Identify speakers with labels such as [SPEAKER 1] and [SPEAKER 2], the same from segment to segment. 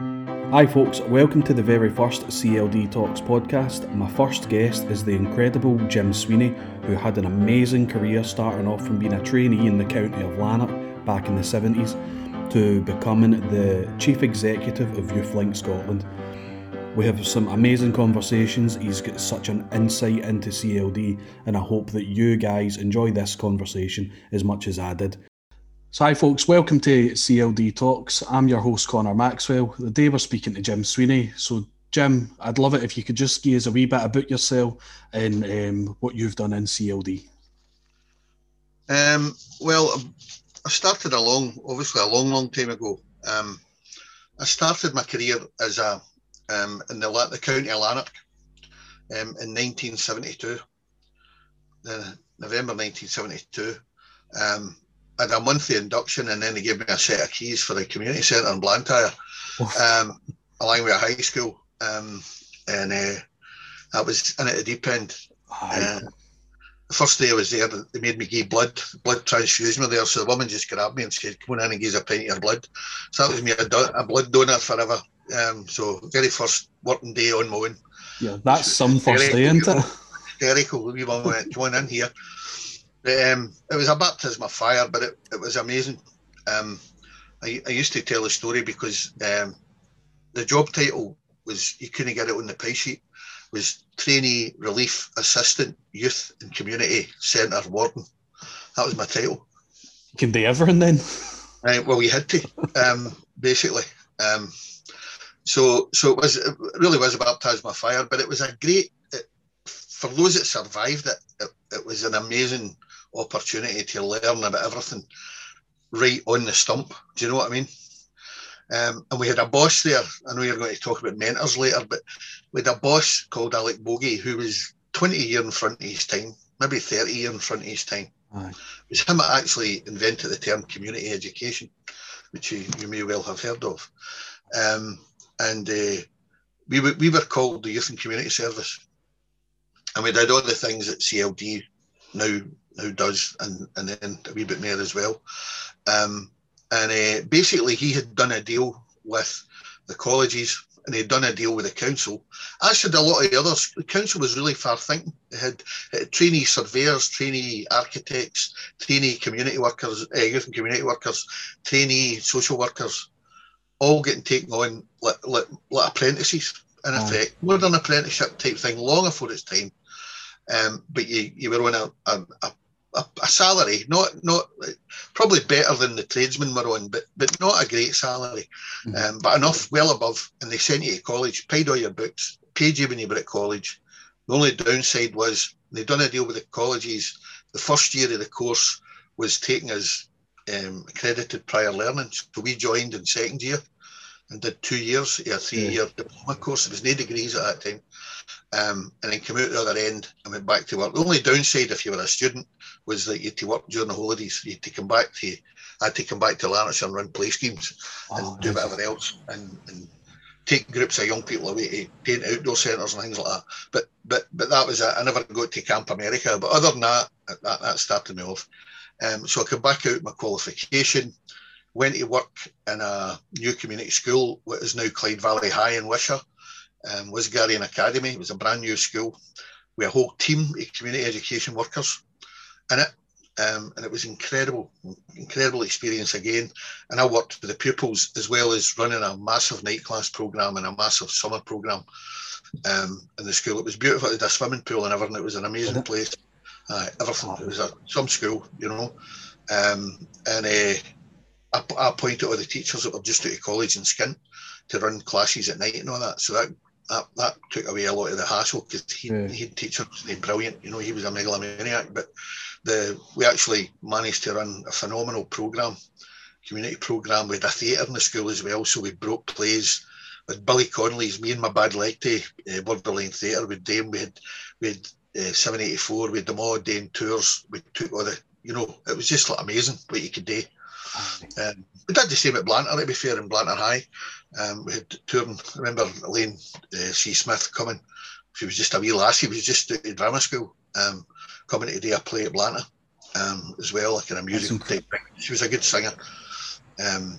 [SPEAKER 1] Hi, folks, welcome to the very first CLD Talks podcast. My first guest is the incredible Jim Sweeney, who had an amazing career starting off from being a trainee in the county of Lanark back in the 70s to becoming the chief executive of YouthLink Scotland. We have some amazing conversations. He's got such an insight into CLD, and I hope that you guys enjoy this conversation as much as I did. So, hi, folks, welcome to CLD Talks. I'm your host, Connor Maxwell. The day we're speaking to Jim Sweeney. So, Jim, I'd love it if you could just give us a wee bit about yourself and um, what you've done in CLD.
[SPEAKER 2] Um, well, I started a long, obviously, a long, long time ago. Um, I started my career as a um, in the, the county of Lanark um, in 1972, the November 1972. I had a monthly induction and then they gave me a set of keys for the community centre in Blantyre, um, along with a high school. Um, and uh, I was in at the deep end. Uh, the first day I was there, they made me give blood, blood transfusion there. So the woman just grabbed me and said, Come on in and give us a pint of your blood. So that was me, a, do- a blood donor forever. Um, so very first working day on mowing.
[SPEAKER 1] Yeah, that's some first day, isn't it?
[SPEAKER 2] Hysterical. We went, Come on in here. Um, it was a baptism of fire, but it, it was amazing. Um, I, I, used to tell the story because um, the job title was you couldn't get it on the pay sheet was trainee relief assistant youth and community centre warden. That was my title.
[SPEAKER 1] Can they ever and then?
[SPEAKER 2] Right, well, we had to um, basically. Um, so so it was it really was a baptism of fire, but it was a great it, for those that survived it, it. It was an amazing opportunity to learn about everything right on the stump. Do you know what I mean? Um, and we had a boss there. I know you're going to talk about mentors later, but we had a boss called Alec Bogie who was 20 years in front of his time, maybe 30 years in front of his time. Aye. It was him that actually invented the term community education, which you, you may well have heard of. Um, and uh, we, we were called the Youth and Community Service. And we did all the things that CLD now now does, and, and then a wee bit more as well. Um, and uh, basically, he had done a deal with the colleges and he'd done a deal with the council. As did a lot of the others, the council was really far thinking. It had, it had trainee surveyors, trainee architects, trainee community workers, uh, youth and community workers, trainee social workers, all getting taken on like, like, like apprentices in oh. effect, modern apprenticeship type thing, long before its time. Um, but you, you were on a, a, a a, a, salary, not not probably better than the tradesmen were on, but but not a great salary, mm-hmm. um, but enough well above. And they sent you to college, paid all your books, paid you when you were at college. The only downside was they'd done a deal with the colleges. The first year of the course was taken as um, accredited prior learning, so we joined in second year and did two years, a three-year yeah. diploma course. There was no degrees at that time um, and then came out the other end and went back to work. The only downside, if you were a student, was that you had to work during the holidays. You had to come back to, I had to come back to Lanarkshire and run play schemes and oh, do whatever else and, and take groups of young people away to paint outdoor centres and things like that. But but but that was it. I never got to Camp America. But other than that, that, that started me off. Um, so I came back out my qualification, went to work in a new community school, what is now Clyde Valley High in Wishaw um, Lisgarian Academy. It was a brand new school with a whole team of community education workers in it. Um, and it was incredible, incredible experience again. And I worked with the pupils as well as running a massive night class program and a massive summer program um, in the school. It was beautiful. It had a swimming pool and everything. It was an amazing place. Uh, everything. It was a, some school, you know. Um, and uh, I, I appointed all the teachers that were just out of college in Skin to run classes at night and all that. So that that, that took away a lot of the hassle because he yeah. he'd teach us brilliant. You know, he was a megalomaniac, but the we actually managed to run a phenomenal program, community program with a theatre in the school as well. So we broke plays with Billy Connolly's Me and My Bad Leg Day, uh, Borderline Theatre with Dame. We had we had uh, 784, we had them all doing tours. We took all the, you know, it was just like amazing what you could do. Um, we did the same at Blantyre, to be fair, in Blantyre High. Um, we had touring. I remember Elaine uh, C. Smith coming. She was just a wee lassie. She was just at drama school, um, coming to do a play at Blantyre um, as well, like in a musical type thing. She was a good singer. Um,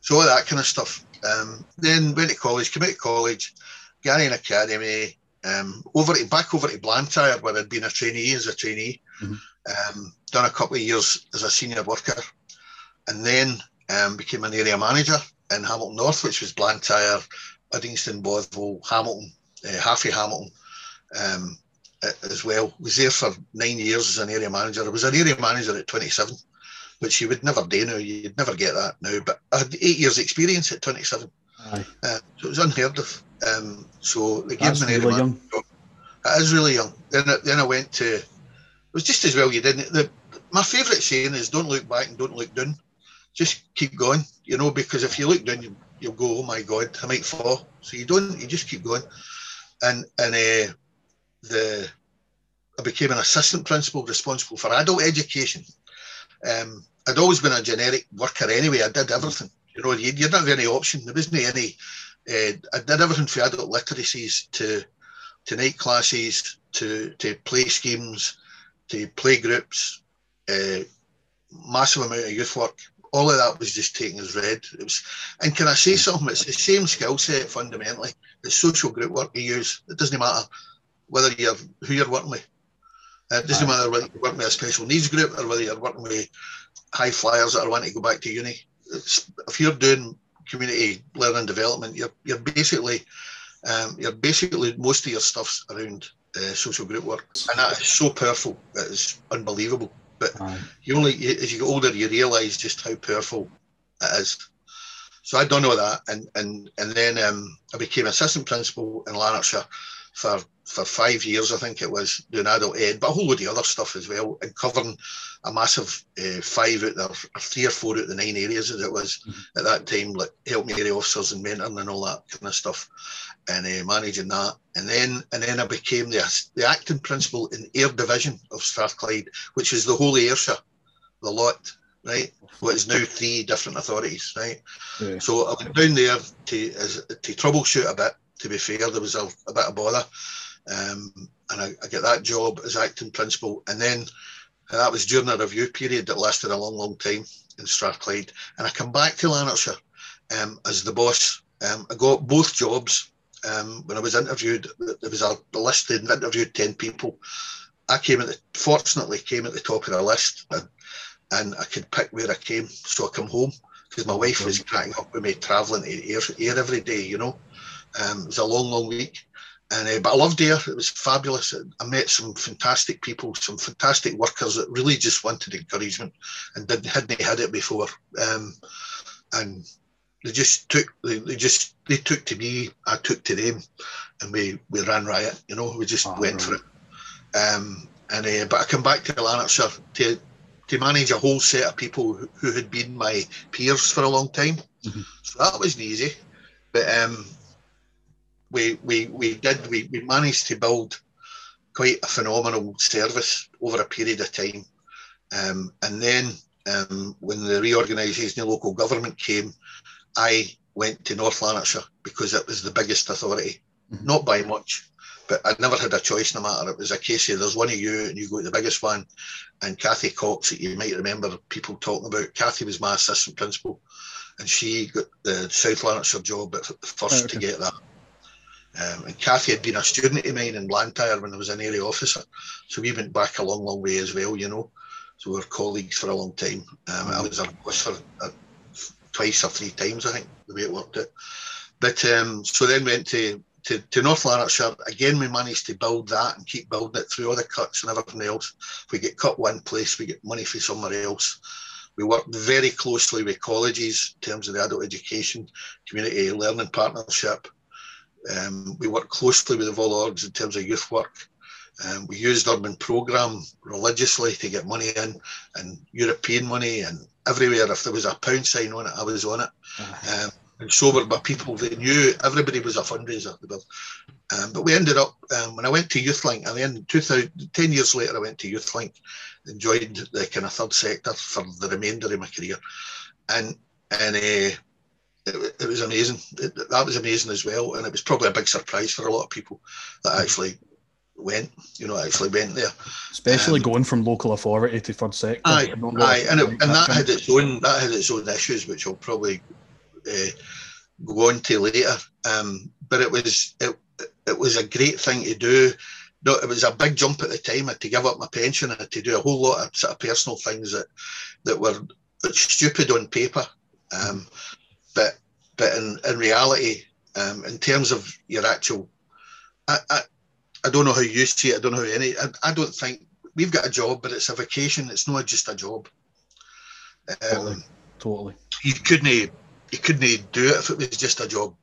[SPEAKER 2] so all that kind of stuff. Um, then went to college, came out of college, Garrion Academy, um, over to, back over to Blantyre where I'd been a trainee as a trainee. Mm-hmm. Um, done a couple of years as a senior worker, and then um, became an area manager in Hamilton North, which was Blantyre, Uddingston, Bothwell, Hamilton, uh, Haffy Hamilton um, as well. Was there for nine years as an area manager. I was an area manager at 27, which you would never do now. You'd never get that now. But I had eight years' experience at 27. Uh, so it was unheard of. Um, so they gave
[SPEAKER 1] That's me an really area young. manager.
[SPEAKER 2] It is really young. Then, then I went to. It was just as well you didn't. The, my favourite saying is "Don't look back and don't look down." Just keep going, you know, because if you look down, you, you'll go, "Oh my God, I might fall." So you don't. You just keep going. And and uh, the I became an assistant principal responsible for adult education. Um, I'd always been a generic worker anyway. I did everything. You know, you, you didn't have any option. There wasn't any. Uh, I did everything from adult literacies to to night classes to to play schemes to play groups. Uh, massive amount of youth work. All of that was just taken as read. It was, and can I say something? It's the same skill set fundamentally. It's social group work you use. It doesn't matter whether you're who you're working with. Uh, it doesn't matter whether you're working with a special needs group or whether you're working with high flyers that are wanting to go back to uni. It's, if you're doing community learning development, you're you're basically um, you're basically most of your stuff's around uh, social group work, and that is so powerful. It is unbelievable. But you only as you get older, you realise just how powerful it is. So I'd done all that, and and and then um, I became assistant principal in Lanarkshire for for five years, I think it was, doing adult ed, but a whole load of other stuff as well, and covering a massive uh, five out there, three or four out of the nine areas as it was mm-hmm. at that time, like helping area officers and mentoring and all that kind of stuff, and uh, managing that. And then and then I became the, the acting principal in Ayr Division of Strathclyde, which is the whole Ayrshire, the lot, right? What is now three different authorities, right? Yeah. So I went down there to, as, to troubleshoot a bit. To be fair, there was a, a bit of bother um, and I, I, get that job as acting principal. And then that was during a review period that lasted a long, long time in Strathclyde. And I come back to Lanarkshire um, as the boss. Um, I got both jobs. Um, when I was interviewed, there was a list, they interviewed 10 people. I came at the, fortunately came at the top of the list and, and I could pick where I came. So I come home because my wife was cracking up with me travelling to Ayr, Ayr every day, you know. Um, it was a long, long week. And uh, but I loved Ayr. It was fabulous. I met some fantastic people, some fantastic workers that really just wanted encouragement and didn't hadn't had it before. Um, and they just took they, they, just they took to me, I took to them, and we we ran riot. You know, we just oh, went for it. Um, and uh, but I come back to Lanarkshire to to manage a whole set of people who, who had been my peers for a long time. Mm-hmm. So that wasn't easy. But um, we we we did we, we managed to build quite a phenomenal service over a period of time. Um, and then um, when the reorganisation of local government came, I went to North Lanarkshire because it was the biggest authority, mm-hmm. not by much, but I never had a choice no matter. It was a case of there's one of you and you go to the biggest one. And Kathy Cox, that you might remember people talking about, Kathy was my assistant principal and she got the South Lanarkshire job but first okay. to get that. Um, and Kathy had been a student of mine in Blantyre when I was an area officer. So we went back a long, long way as well, you know. So we were colleagues for a long time. Um, I was her boss for uh, twice or three times, I think, the way it worked out. But um, so then went to, to, to North Lanarkshire. Again, we managed to build that and keep building it through all the cuts and everything else. If we get cut one place, we get money for somewhere else. We worked very closely with colleges in terms of the adult education, community learning partnership. Um, we work closely with the Vol Orgs in terms of youth work. Um, we used Urban Programme religiously to get money in and European money and everywhere. If there was a pound sign on it, I was on it. Uh-huh. Um, and so were my people. They knew everybody was a fundraiser. Um, but we ended up, um, when I went to Youthlink, and then 2000, 10 years later, I went to Youthlink and joined the kind of third sector for the remainder of my career. And and uh, it, it was amazing. It, that was amazing as well, and it was probably a big surprise for a lot of people that actually went. You know, actually went there.
[SPEAKER 1] Especially um, going from local authority to third sector.
[SPEAKER 2] Aye, aye, and, it, and that had its own that had its own issues, which I'll probably uh, go on to later. Um, but it was it it was a great thing to do. No, it was a big jump at the time. I had to give up my pension. I had to do a whole lot of sort of personal things that that were stupid on paper. Um, but in, in reality, um, in terms of your actual, I, I, I don't know how you see it. I don't know how any. I, I don't think we've got a job, but it's a vacation. It's not just a job.
[SPEAKER 1] Um, totally. Totally.
[SPEAKER 2] You couldn't you couldn't do it if it was just a job.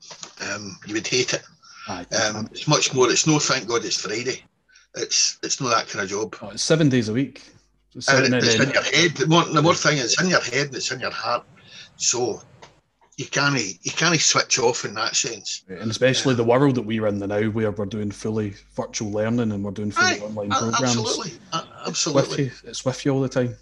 [SPEAKER 2] Um, you would hate it. Um, it's much more. It's no. Thank God it's Friday. It's it's not that kind of job.
[SPEAKER 1] Oh, it's seven days a week.
[SPEAKER 2] It's, and it's in, in your head. The more, the more thing is in your head. and It's in your heart. So you can't you can't switch off in that sense.
[SPEAKER 1] And especially the world that we're in now, where we're doing fully virtual learning and we're doing fully Aye, online programs.
[SPEAKER 2] Absolutely, absolutely.
[SPEAKER 1] It's with, you, it's with you all the time.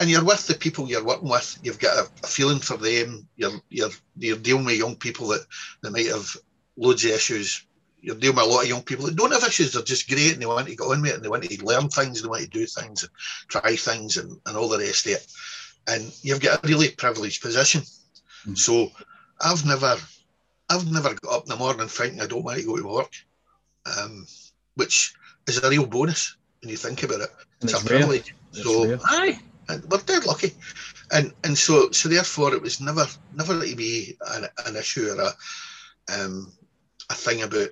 [SPEAKER 2] And you're with the people you're working with. You've got a, a, feeling for them. You're you're you're dealing with young people that, that might have loads of issues. You're dealing with a lot of young people that don't have issues. They're just great and they want to get on with it and they want to learn things. And they want to do things and try things and, and all the rest of it. And you've got a really privileged position Mm-hmm. So I've never, I've never got up in the morning thinking I don't want to go to work, um, which is a real bonus when you think about it.
[SPEAKER 1] It's, it's a privilege.
[SPEAKER 2] So aye, we're dead lucky, and and so so therefore it was never never to be an, an issue or a um, a thing about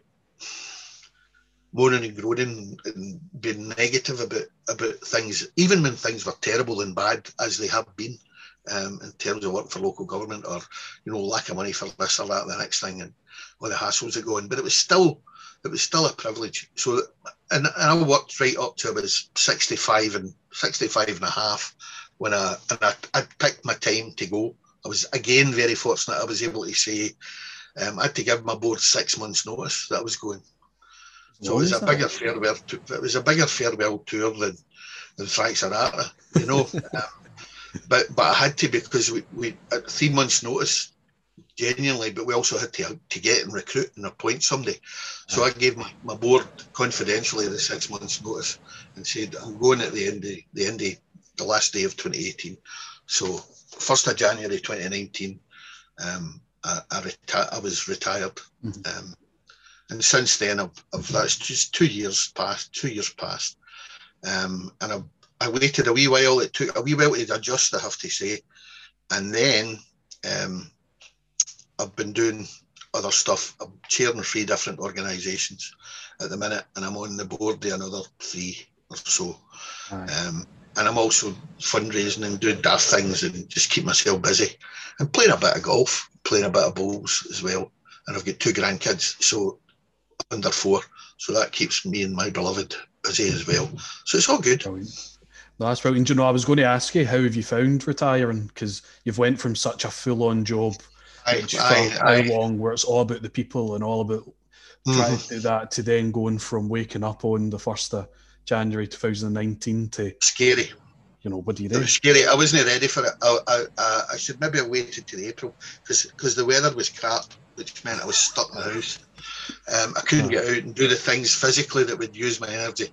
[SPEAKER 2] moaning and groaning and being negative about about things, even when things were terrible and bad as they have been um, in terms of work for local government or, you know, lack of money for this or that, the next thing, and all the hassles that go on. But it was still, it was still a privilege. So, and, and I worked right up to I was 65 and 65 and a half when I, and I, I picked my time to go. I was again very fortunate. I was able to say, um, I had to give my board six months' notice that I was going. So it was a bigger farewell. It was a bigger farewell tour than than Frank Sinatra, you know. um, but but I had to because we, we at three months' notice, genuinely, but we also had to to get and recruit and appoint somebody. So I gave my, my board confidentially the six months' notice and said I'm going at the end of the end of the last day of 2018. So first of January 2019, um, I, I, reti- I was retired. Mm-hmm. Um, and since then, I've, I've, that's just two years past, two years past. Um, and I've I waited a wee while. It took a wee while to adjust, I have to say. And then um, I've been doing other stuff. I'm chairing three different organisations at the minute, and I'm on the board of another three or so. Um, and I'm also fundraising and doing daft things and just keep myself busy. And playing a bit of golf, playing a bit of bowls as well. And I've got two grandkids, so under four. So that keeps me and my beloved busy as well. So it's all good.
[SPEAKER 1] Brilliant. That's brilliant. You know, I was going to ask you, how have you found retiring? Because you've went from such a full-on job
[SPEAKER 2] aye, for how
[SPEAKER 1] long, where it's all about the people and all about mm-hmm. trying to do that, to then going from waking up on the first of January 2019 to
[SPEAKER 2] scary.
[SPEAKER 1] You know, what do you do? It
[SPEAKER 2] was scary. I wasn't ready for it. I, I, I should maybe have waited till April because the weather was crap, which meant I was stuck in the house. Um, I couldn't get out and do the things physically that would use my energy.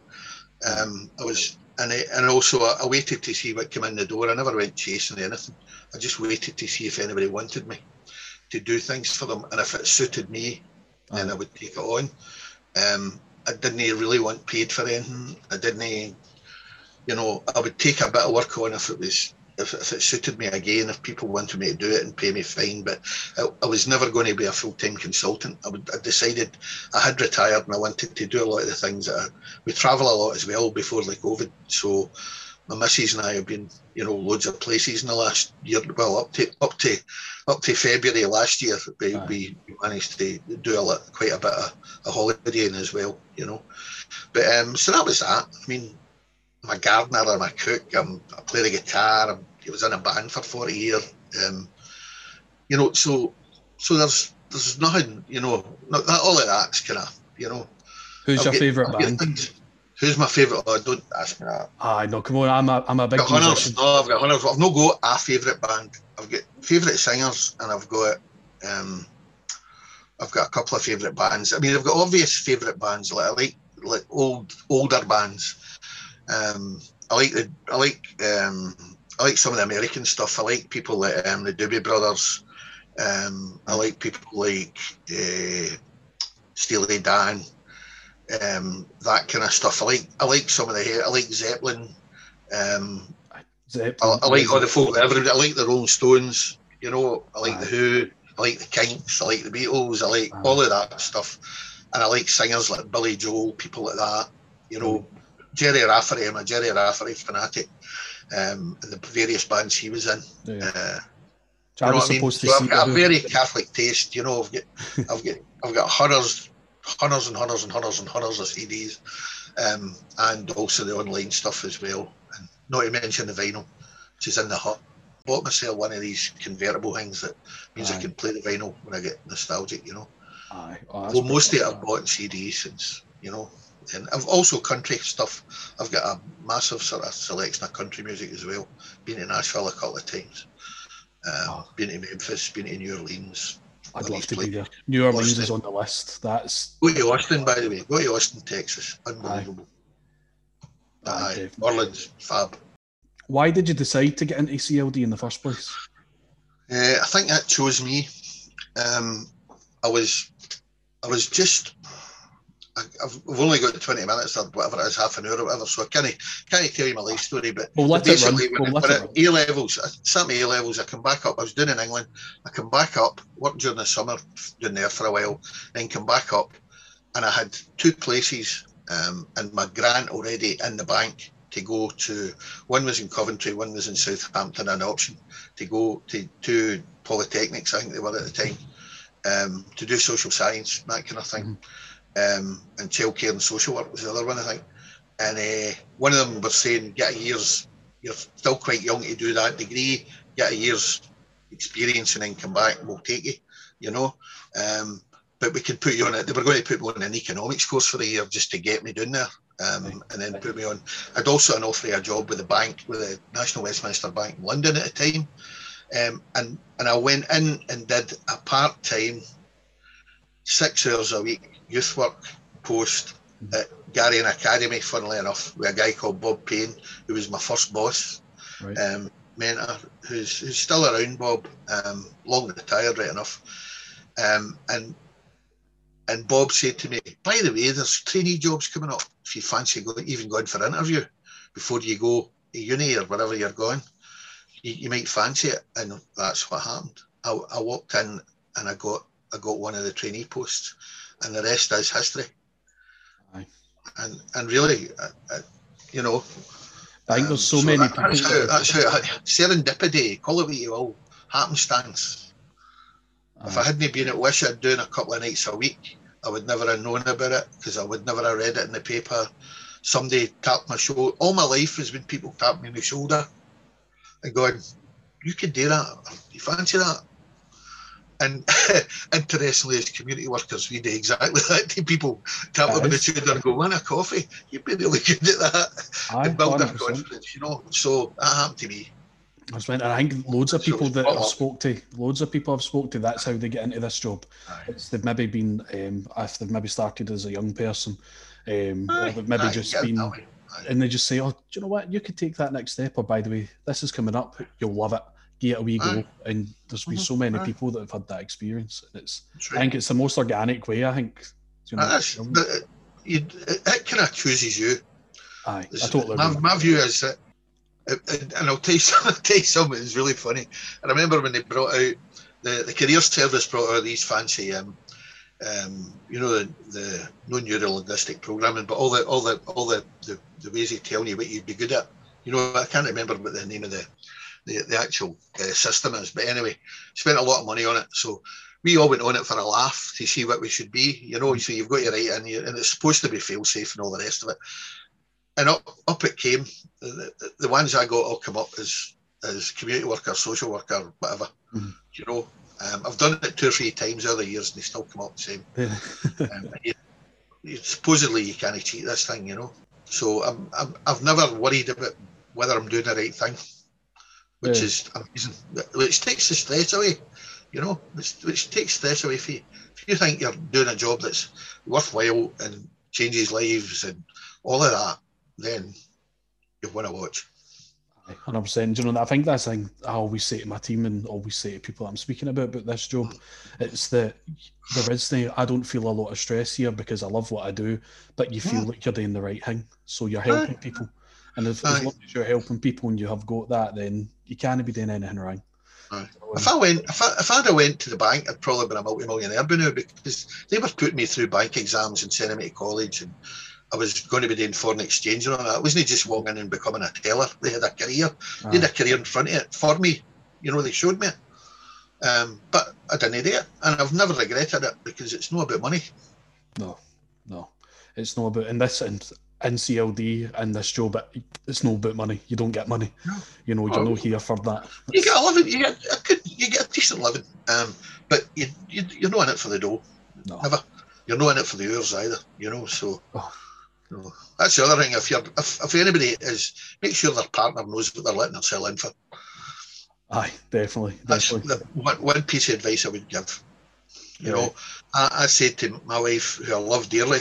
[SPEAKER 2] Um, I was and I, and also I, waited to see what came in the door. I never went chasing anything. I just waited to see if anybody wanted me to do things for them, and if it suited me, oh. then I would take it on. Um, I didn't really want paid for anything. I didn't, you know, I would take a bit of work on if it was if, if it suited me again, if people wanted me to do it and pay me fine, but I, I was never going to be a full time consultant. I, would, I decided I had retired and I wanted to do a lot of the things that I, we travel a lot as well before the COVID. So my missus and I have been, you know, loads of places in the last year. Well, up to up to up to February last year, we, we managed to do a lot, quite a bit of a holidaying as well, you know. But um, so that was that. I mean, I'm a gardener, I'm a cook, I'm, I play the guitar, I'm, I was in a band for 40 years. Um, you know, so so there's there's nothing, you know, not, that, all of that's kind of, you know.
[SPEAKER 1] Who's I'll your favourite band? Things,
[SPEAKER 2] who's my favourite? Oh, don't ask me that.
[SPEAKER 1] Ah, no, come on, I'm a, I'm a big
[SPEAKER 2] musician. No, I've got hundreds. I've not got a favourite band. I've got favourite singers and I've got um, I've got a couple of favourite bands. I mean, I've got obvious favourite bands like I like like old older bands um, I like the I like um, I like some of the American stuff. I like people like um, the Doobie Brothers, Um, I like people like uh, Steely Dan, um, that kind of stuff. I like I like some of the I like Zeppelin. Um, Zeppelin. I, I, like all the folk. Everybody. I like the Rolling Stones. You know, I like Aye. the Who. I like the Kinks. I like the Beatles. I like Aye. all of that stuff, and I like singers like Billy Joel, people like that. You know, Gerry Rafferty. I'm a Gerry Rafferty fanatic. Um, and the various bands he was in. Yeah. Uh, you know I mean? so I've got a very Catholic taste. You know, I've got, I've got, I've got hundreds, hundreds and hundreds and hundreds and hundreds of CDs, um, and also the online stuff as well. And not to mention the vinyl, which is in the hut. Bought myself one of these convertible things that means Aye. I can play the vinyl when I get nostalgic. You know. Aye. Oh, well, most of it I've bought in CDs since you know. And I've also country stuff. I've got a massive sort of selection of country music as well. Been to Nashville a couple of times. Um, oh. Been to Memphis, been to New Orleans.
[SPEAKER 1] I'd love to be there. New Orleans Austin. is on the list. That's
[SPEAKER 2] go to Austin, by the way. Go to Austin, Texas. Unbelievable. Aye. Aye. Aye. Orleans, fab.
[SPEAKER 1] Why did you decide to get into CLD in the first place?
[SPEAKER 2] Uh, I think that chose me. Um, I was, I was just I've only got 20 minutes or whatever it is, half an hour or whatever, so I can't, can't tell you my life story. But
[SPEAKER 1] we'll let basically,
[SPEAKER 2] it run. We'll when, A levels, some A levels, I come back up. I was doing in England. I come back up, worked during the summer, doing there for a while, then come back up, and I had two places um, and my grant already in the bank to go to. One was in Coventry, one was in Southampton, an option to go to two polytechnics, I think they were at the time, um, to do social science, that kind of thing. Mm-hmm um, and childcare and social work was the other one, I think. And uh, one of them was saying, get a year's, you're still quite young to do that degree, get a year's experience and then come back and we'll take you, you know. Um, but we could put you on it. They were going to put me on an economics course for a year just to get me down there. Um, and then put me on. I'd also an offer a job with the bank, with the National Westminster Bank in London at the time. Um, and and I went in and did a part time, six hours a week youth work post at Garrion Academy, funnily enough, with a guy called Bob Payne, who was my first boss, right. um, mentor, who's, who's still around, Bob, um, long retired, right enough. Um, and and Bob said to me, by the way, there's trainee jobs coming up. If you fancy going, even going for an interview before you go to uni or wherever you're going, you, you might fancy it. And that's what happened. I, I walked in and I got I got one of the trainee posts and the rest is history. Aye. And and really, uh, uh, you know,
[SPEAKER 1] I think there's so, um, so many
[SPEAKER 2] that, people. That's how, that's how serendipity, call it what you will, happenstance. Aye. If I hadn't been at Wishaw doing a couple of nights a week, I would never have known about it because I would never have read it in the paper. Somebody tapped my shoulder. All my life has been people tapping me on the shoulder and going, "You can do that. You fancy that?" And interestingly, as community workers, we do exactly that people. Tap them on the shoulder and go, "Want a coffee? You'd be really good at that." Aye, and build their confidence, you know. So that happened to me.
[SPEAKER 1] That's right. And I think loads of people that I've spoke to, loads of people I've spoke to, that's how they get into this job. It's they've maybe been, um, if they've maybe started as a young person, um, or they've maybe Aye, just been, and they just say, "Oh, do you know what? You could take that next step." Or by the way, this is coming up. You'll love it give it a wee go. Aye. And there's been mm-hmm. so many Aye. people that have had that experience. And it's I think it's the most organic way. I think.
[SPEAKER 2] You know, it, it kind of chooses you.
[SPEAKER 1] Aye, I totally
[SPEAKER 2] my, my view is that, and I'll tell you, I'll tell you something that's really funny. I remember when they brought out the, the career service brought out these fancy, um, um, you know, the, the no neuro linguistic programming, but all the all the all the, the, the ways they tell you what you'd be good at. You know, I can't remember what the name of the the, the actual uh, system is. But anyway, spent a lot of money on it. So we all went on it for a laugh to see what we should be, you know. So you've got your right in, and it's supposed to be fail safe and all the rest of it. And up, up it came. The, the, the ones I got all come up as as community worker, social worker, whatever. Mm-hmm. You know, um, I've done it two or three times over the years, and they still come up the same. um, you, you, supposedly, you can't cheat this thing, you know. So I'm, I'm, I've never worried about whether I'm doing the right thing which yeah. is amazing. Which takes the stress away, you know, which, which takes stress away for you. If you think you're doing a job that's worthwhile and changes lives and all of that, then you want to watch.
[SPEAKER 1] Hundred percent. You know, I think that's thing I always say to my team and always say to people I'm speaking about about this job. It's that there is the I don't feel a lot of stress here because I love what I do, but you feel
[SPEAKER 2] Yeah.
[SPEAKER 1] like you're doing the right thing, so you're helping people. And if, as long as you're helping people and you have got that, then you can't be doing anything wrong.
[SPEAKER 2] If I went, if I if I'd have went to the bank, I'd probably been a multi-millionaire by now because they were putting me through bank exams and sending me to college, and I was going to be doing foreign exchange and all that. It wasn't just walking in and becoming a teller. They had a career. They had a career in front of it for me. You know, they showed me. Um, but I didn't do it, and I've never regretted it because it's not about money.
[SPEAKER 1] no, no, it's not about in this and in CLD and this job. It, it's no about money. You don't get money. You know, you're
[SPEAKER 2] Oh.
[SPEAKER 1] not here for that.
[SPEAKER 2] You get a living. You get a good. You get a decent living. Um, but you, you you're not in it for the dough.
[SPEAKER 1] No.
[SPEAKER 2] Never. You're not in it for the hours either. You know, so.
[SPEAKER 1] Oh.
[SPEAKER 2] No. That's the other thing. If you're, if, if anybody is, make sure their partner knows what they're letting themselves in for.
[SPEAKER 1] Aye, definitely,
[SPEAKER 2] That's
[SPEAKER 1] definitely.
[SPEAKER 2] the one, one piece of advice I would give. You
[SPEAKER 1] Yeah.
[SPEAKER 2] know, I, I said to my wife, who I love dearly,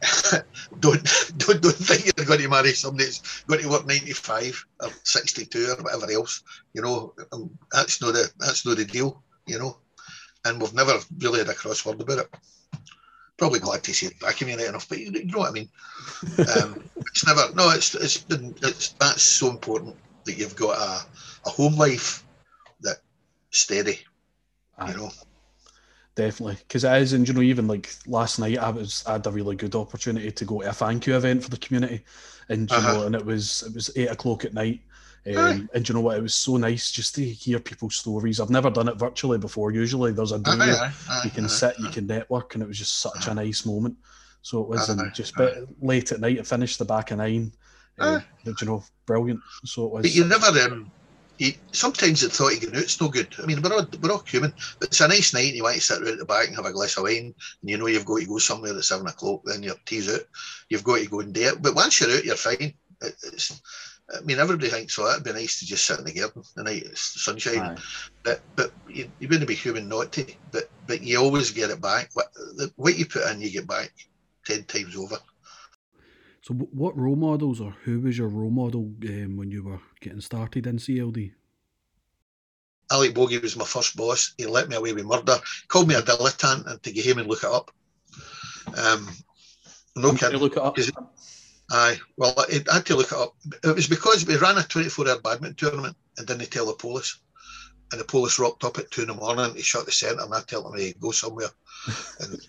[SPEAKER 2] don't don't don't think you're going to marry somebody that's going to work 95 or 62 or whatever else. You know, um, that's not the that's not the deal. You know, and we've never really had a crossword about it. Probably glad to see it back in me right enough, but you, you know what I mean. Um, it's never no. It's it's been it's that's so important that you've got a, a home life that steady.
[SPEAKER 1] Aye.
[SPEAKER 2] You know,
[SPEAKER 1] Definitely, because it is, and you know, even like last night, I was I had a really good opportunity to go to a thank you event for the community, and you
[SPEAKER 2] Uh-huh.
[SPEAKER 1] know, and it was it was eight o'clock at night, um, and you know what, it was so nice just to hear people's stories. I've never done it virtually before. Usually, there's a duo,
[SPEAKER 2] Aye, aye,
[SPEAKER 1] you can
[SPEAKER 2] aye.
[SPEAKER 1] sit, you can network, and it was just such a nice moment. So it was, and just bit late at night. I finished the back of nine. Uh, you know, brilliant. So it was.
[SPEAKER 2] But you never. Um, you, sometimes the thought of getting out's no good. I mean, we're all we're all human. But it's a nice night, you want to sit around at the back and have a glass of wine, and you know you've got to go somewhere at seven o'clock. Then your tea's out. You've got to go and do it. But once you're out, you're fine. It, it's. I mean, everybody thinks, "Oh, it'd be nice to just sit in the garden the night it's the sun shining."
[SPEAKER 1] Aye.
[SPEAKER 2] But but you, you wouldn't be human not to. But but you always get it back. What the, what you put in, you get back ten times over.
[SPEAKER 1] So, wh- what role models or who was your role model um, when you were getting started in CLD?
[SPEAKER 2] Alec Bogie was my first boss. He let me away with murder. Called me a dilettante and to get him and look it up. Um, no
[SPEAKER 1] Can you
[SPEAKER 2] kidding.
[SPEAKER 1] look it up?
[SPEAKER 2] Aye, well, I I had to look it up. It was because we ran a 24 hour badminton tournament and didn't tell the police. And the police rocked up at two in the morning to shut the centre and I tell them to go somewhere and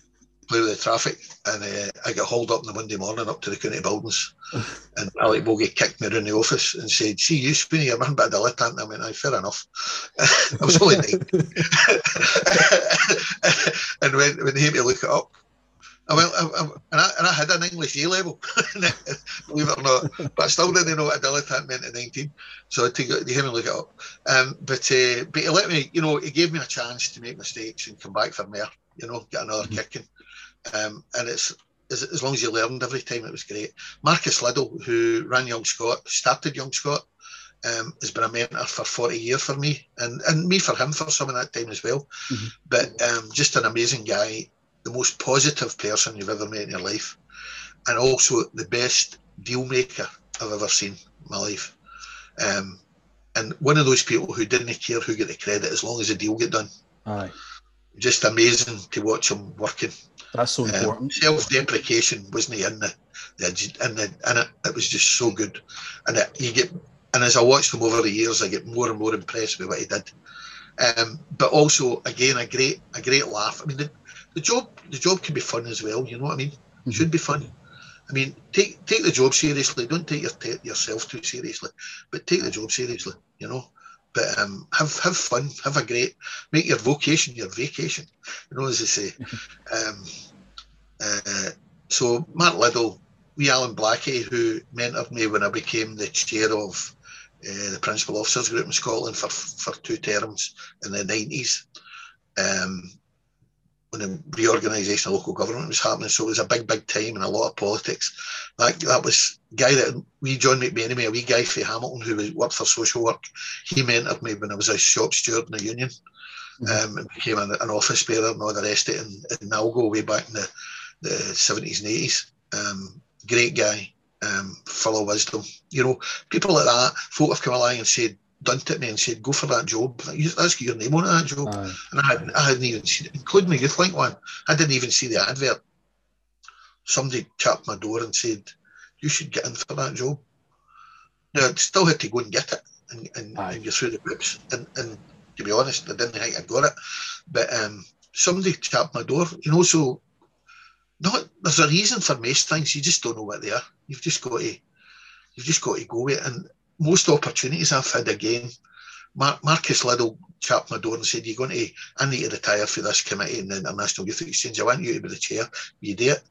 [SPEAKER 2] play the traffic. And uh, I got hauled up on the Monday morning up to the county buildings. And Alec Bogie kicked me around the office and said, See, you, Sweeney, you're nothing but a dilettante. I went, Aye, fair enough. I was only nine. and when, when he had to look it up, I went, I, I, and, I, and I had an English A level, believe it or not, but I still didn't know what a dilettante meant at 19. So I had to go to him and look it up. Um, but uh, but he let me, you know, he gave me a chance to make mistakes and come back for more, you know, get another
[SPEAKER 1] Mhm.
[SPEAKER 2] kicking. Um, and it's as, as long as you learned every time, it was great. Marcus Liddell, who ran Young Scot, started Young Scot, um, has been a mentor for 40 years for me, and, and me for him for some of that time as well.
[SPEAKER 1] Mhm.
[SPEAKER 2] But um, just an amazing guy, the most positive person you've ever met in your life, and also the best deal maker I've ever seen in my life. Um, and one of those people who didn't care who get the credit as long as the deal get done.
[SPEAKER 1] Aye,
[SPEAKER 2] Just amazing to watch him working.
[SPEAKER 1] That's so
[SPEAKER 2] Um,
[SPEAKER 1] important.
[SPEAKER 2] self-deprecation wasn't in the, the in the in it. It was just so good, and it, you get. And as I watched him over the years, I get more and more impressed with what he did. Um, but also, again, a great a great laugh. I mean, the, the job the job can be fun as well. You know what I mean? It
[SPEAKER 1] Mhm.
[SPEAKER 2] should be fun. I mean, take take the job seriously. Don't take your yourself too seriously, but take the job seriously. You know. But um, have have fun, have a great, make your vocation your vacation. You know, as they say. um, uh, so Mark Liddell, we Alan Blackie, who mentored me when I became the chair of uh, the principal officers group in Scotland for for two terms in the nineties. Um, when the reorganisation of local government was happening, so it was a big, big time and a lot of politics. That that was guy that we joined John McMenemy, a wee guy from Hamilton who was, worked for social work. He mentored me when I was a shop steward in the union,
[SPEAKER 1] Mhm.
[SPEAKER 2] um, and became an, an office bearer and all the rest of it in, in Nalgo way back in the the seventies and eighties. Um, great guy, um, full of wisdom. You know, people like that, folk have come along and said, done it to me and said, go for that job. That's got your name on that job. Aye. And I hadn't, I hadn't even seen it, including the YouthLink one. I didn't even see the advert. Somebody tapped my door and said, you should get in for that job. Now, I still had to go and get it and, and, and get through the books. And, and to be honest, I didn't think I got it. But um, somebody tapped my door, you know, so not there's a reason for most things. You just don't know what they are. You've just got to you've just got to go with it. And most opportunities I've had again, Mar- Marcus Liddell tapped my door and said, You're going to I need to retire for this committee in the International Youth Exchange. I want you to be the chair. You do it.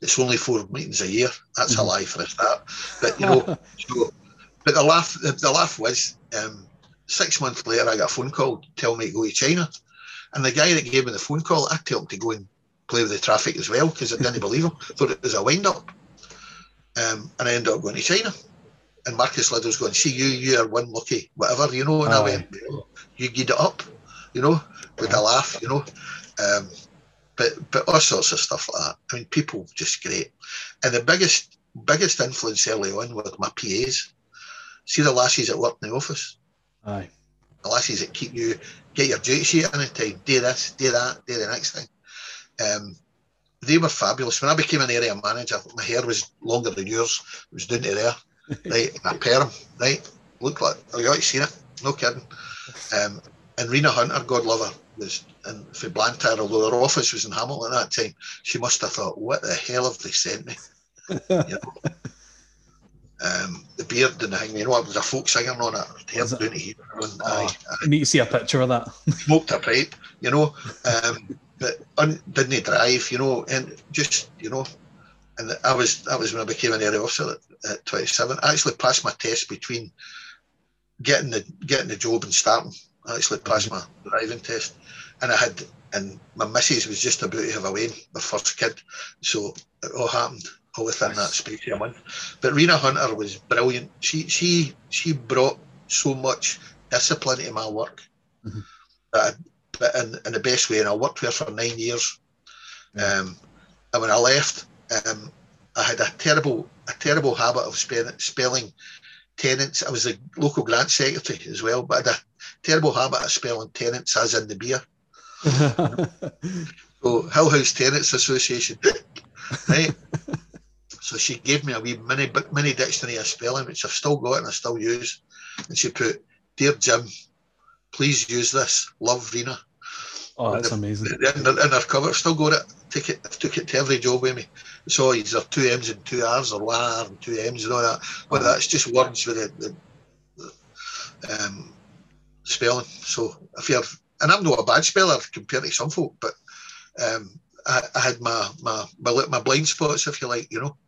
[SPEAKER 2] It's only four meetings a year. That's mm-hmm. a lie for a start. But you know, so but the laugh the, the laugh was um, six months later I got a phone call tell me to go to China. And the guy that gave me the phone call, I told him to go and play with the traffic as well because I didn't believe him. Thought it was a wind up. Um, and I ended up going to China. And Marcus Liddell's going, see you, you are one lucky, whatever, you know. And Aye. I went, you get it up, you know, with a laugh, you know. Um, but but all sorts of stuff like that. I mean, people just great. And the biggest biggest influence early on were my PAs. See the lassies that work in the office.
[SPEAKER 1] Aye.
[SPEAKER 2] The lassies that keep you get your duty sheet in a time, do this, do that, do the next thing. Um, they were fabulous. When I became an area manager, my hair was longer than yours. It was down to there, right? I perm, right? Look like oh, you seen it? No kidding. Um, and Rena Hunter, God love her, was in for Blantyre, although her office was in Hamilton at that time. She must have thought, "What the hell have they sent me?" you know? um, the beard and the thing, you know, it was a folk singer on it. Hair down to here.
[SPEAKER 1] And, oh, I need to see a picture of that.
[SPEAKER 2] Smoked a pipe, you know. Um, but un, didn't drive, you know, and just you know, and I was that was when I became an area officer at, at 27. I actually passed my test between getting the getting the job and starting. I actually passed my driving test, and I had and my missus was just about to have a wean, my first kid, so it all happened all within that space of a month. But Rena Hunter was brilliant. She she she brought so much discipline to my work mm-hmm. that but in, in the best way. And I worked there for nine years. Um, and when I left, um, I had a terrible, a terrible habit of spelling, spelling tenants. I was a local grant secretary as well, but I had a terrible habit of spelling tenants as in the beer. so Hill House Tenants Association, right? so she gave me a wee mini mini dictionary of spelling, which I've still got and I still use. And she put, "Dear Jim, please use this. Love Rena."
[SPEAKER 1] Oh, that's amazing.
[SPEAKER 2] In, in, our cover, still got it. Take it, took it to every job with me. So either two M's and two R's or one R and two M's and all that. But that's just words with the, the, the um, spelling. So if you're, and I'm not a bad speller compared to some folk, but um, I, I, had my, my my my blind spots, if you like, you know.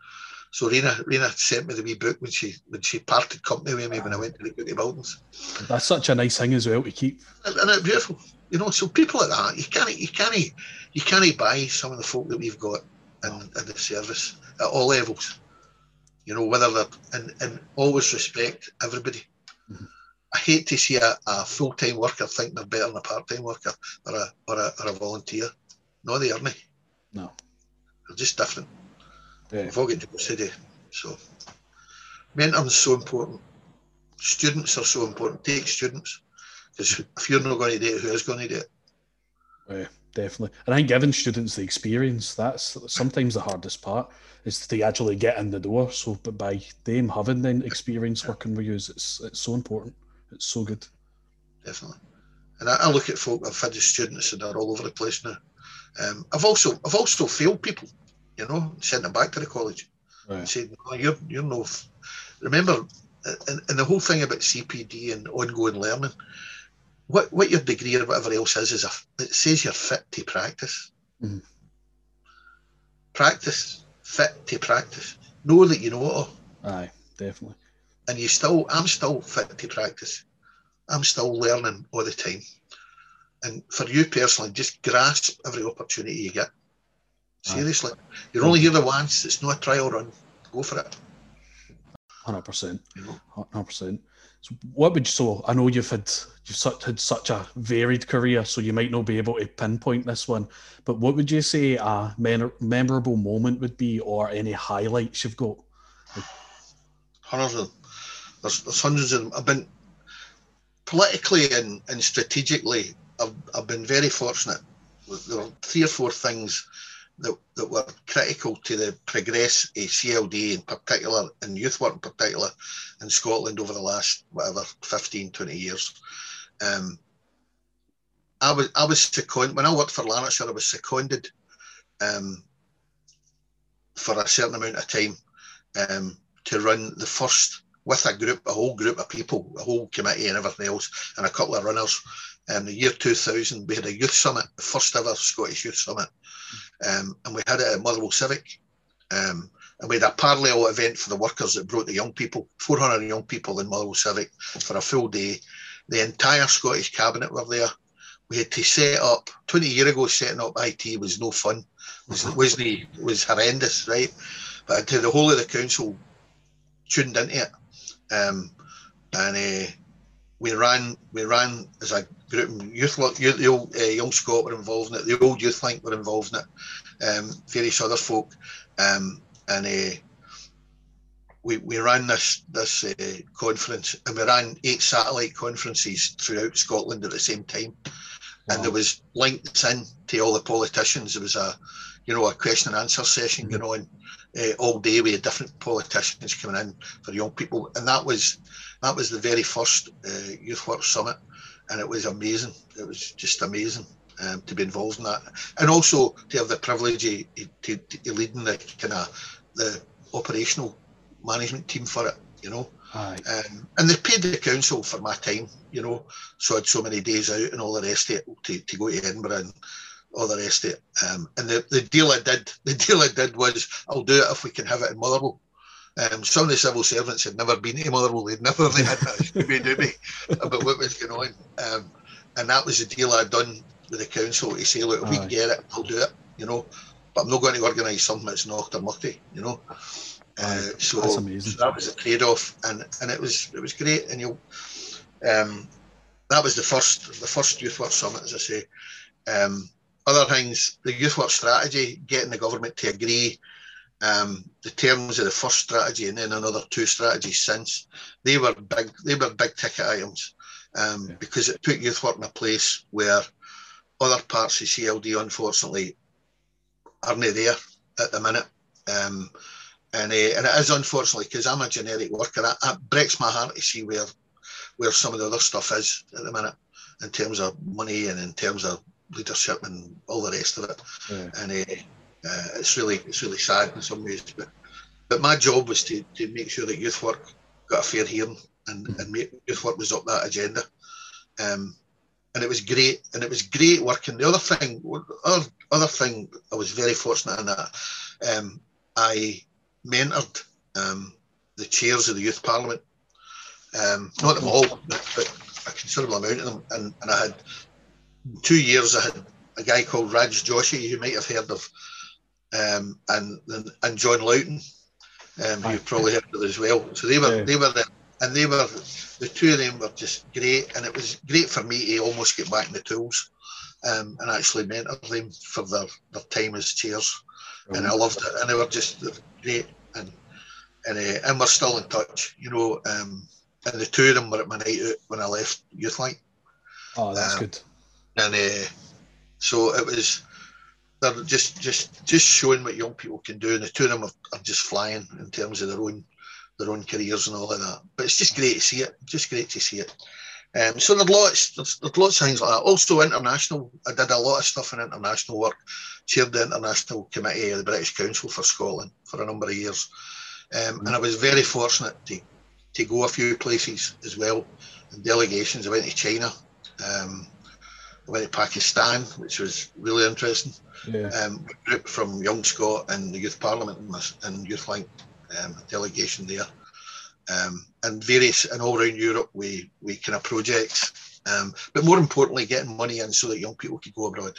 [SPEAKER 2] So Rena Rena sent me the wee book when she when she parted company with me when I went to the Buildings.
[SPEAKER 1] That's such a nice thing as well to keep.
[SPEAKER 2] It's beautiful. You know, so people like that, you can't, you can't, you can't buy some of the folk that we've got in, in the service at all levels. You know, whether they're and, and always respect everybody. Mm-hmm. I hate to see a, a full time worker think they're better than a part time worker or a, or a or a volunteer. No, they aren't.
[SPEAKER 1] No,
[SPEAKER 2] they're just different. Yeah. We've all got to do. So, mentoring is so important. Students are so important. Take students. Because if you're not going to do it, who is going to do it?
[SPEAKER 1] Yeah, definitely. And I think giving students the experience, that's sometimes the hardest part, is to actually get in the door. So but by them having the experience working with you, it's, it's so important. It's so good.
[SPEAKER 2] Definitely. And I, I look at folk, I've had the students and they're all over the place now. Um, I've also I've also failed people, you know, sent them back to the college right. and said, no, you're, you're no. Remember, and, and the whole thing about CPD and ongoing learning, what what your degree or whatever else is is a, it says you're fit to practice. Mm. Practice, fit to practice. Know that you know it all.
[SPEAKER 1] Aye, definitely.
[SPEAKER 2] And you still, I'm still fit to practice. I'm still learning all the time. And for you personally, just grasp every opportunity you get. Seriously, Aye. you're only here the once. It's not a trial run. Go for it.
[SPEAKER 1] Hundred percent. Hundred percent. So what would you, so I know you've had you've such, had such a varied career, so you might not be able to pinpoint this one. But what would you say a memorable moment would be, or any highlights you've got?
[SPEAKER 2] hundreds of them. There's, there's hundreds of them. I've been politically and, and strategically, I've, I've been very fortunate. There were three or four things that, that were critical to the progress of CLD in particular and youth work in particular in Scotland over the last whatever 15, 20 years. Um, I was I was seconded when I worked for Lanarkshire. I was seconded um, for a certain amount of time um, to run the first with a group, a whole group of people, a whole committee and everything else, and a couple of runners. Um, the year 2000, we had a youth summit, the first ever Scottish youth summit, um, and we had it at Motherwell Civic. Um, and we had a parallel event for the workers that brought the young people, 400 young people in Motherwell Civic for a full day. The entire Scottish cabinet were there. We had to set up 20 years ago. Setting up IT was no fun. It was was was horrendous, right? But the whole of the council tuned into it, um, and uh, we ran we ran as a group. Youth, the old uh, Young Scot were involved in it. The old Youth Link were involved in it. Um, various other folk, um, and uh, we we ran this this uh, conference, and we ran eight satellite conferences throughout Scotland at the same time. And there was links in to all the politicians. There was a, you know, a question and answer session going on uh, all day. We had different politicians coming in for young people, and that was that was the very first uh, youth work summit, and it was amazing. It was just amazing um, to be involved in that, and also to have the privilege of, to, to leading the kind of the operational management team for it. You know. Um, and they paid the council for my time, you know, so I had so many days out and all the rest of it to, to go to Edinburgh and all the rest of it. Um, and the, the deal I did, the deal I did was, I'll do it if we can have it in Motherwell. Um, some of the civil servants had never been to Motherwell. They'd never they had that Scooby Dooby about what was going on. Um, and that was the deal I'd done with the council to say, look, if we can get it, I'll do it, you know. But I'm not going to organise something that's knocked or mucky, you know. Uh, so, so, that was a trade-off, and and it was it was great. And you, um, that was the first the first youth work summit, as I say. Um, other things, the youth work strategy, getting the government to agree um, the terms of the first strategy and then another two strategies since, they were big. They were big ticket items um, yeah. because it put youth work in a place where other parts of CLD, unfortunately, aren't there at the minute. Um, and uh, and it is unfortunately because I'm a generic worker. That, that breaks my heart to see where where some of the other stuff is at the minute in terms of money and in terms of leadership and all the rest of it. Yeah. And uh, uh, it's really it's really sad in some ways. But but my job was to, to make sure that youth work got a fair hearing and, mm-hmm. and make youth work was up that agenda. Um, and it was great, and it was great working. The other thing, other, other thing, I was very fortunate in that um, I mentored um, the chairs of the youth parliament. Um, not them all, but, but, a considerable amount of them, and, and I had two years, I had a guy called Raj Joshi, you might have heard of, um, and and John Loughton, um, who you probably heard of as well. So they were yeah. they were the, and they were the two of them were just great, and it was great for me to almost get back in the tools um, and actually mentor them for their, their time as chairs, mm-hmm. and I loved it, and they were just great, and and uh, and we're still in touch, you know. Um, and the two of them were at my night out when I left Youth Link.
[SPEAKER 1] Oh, that's um, good
[SPEAKER 2] and uh, so it was they're just just just showing what young people can do, and the two of them are, are, just flying in terms of their own their own careers and all of that. But it's just great to see it. Just great to see it. Um, so there's lots there's, there's lots of things like that. Also international. I did a lot of stuff in international work. Chaired the international committee of the British Council for Scotland for a number of years, um, and I was very fortunate to to go a few places as well. And delegations. I went to China. Um, I went to Pakistan, which was really interesting. Yeah. Um, a group from Young Scot and the Youth Parliament and Youth Link um, delegation there. Um, and various and all around Europe, we we kind of projects, um, but more importantly, getting money in so that young people could go abroad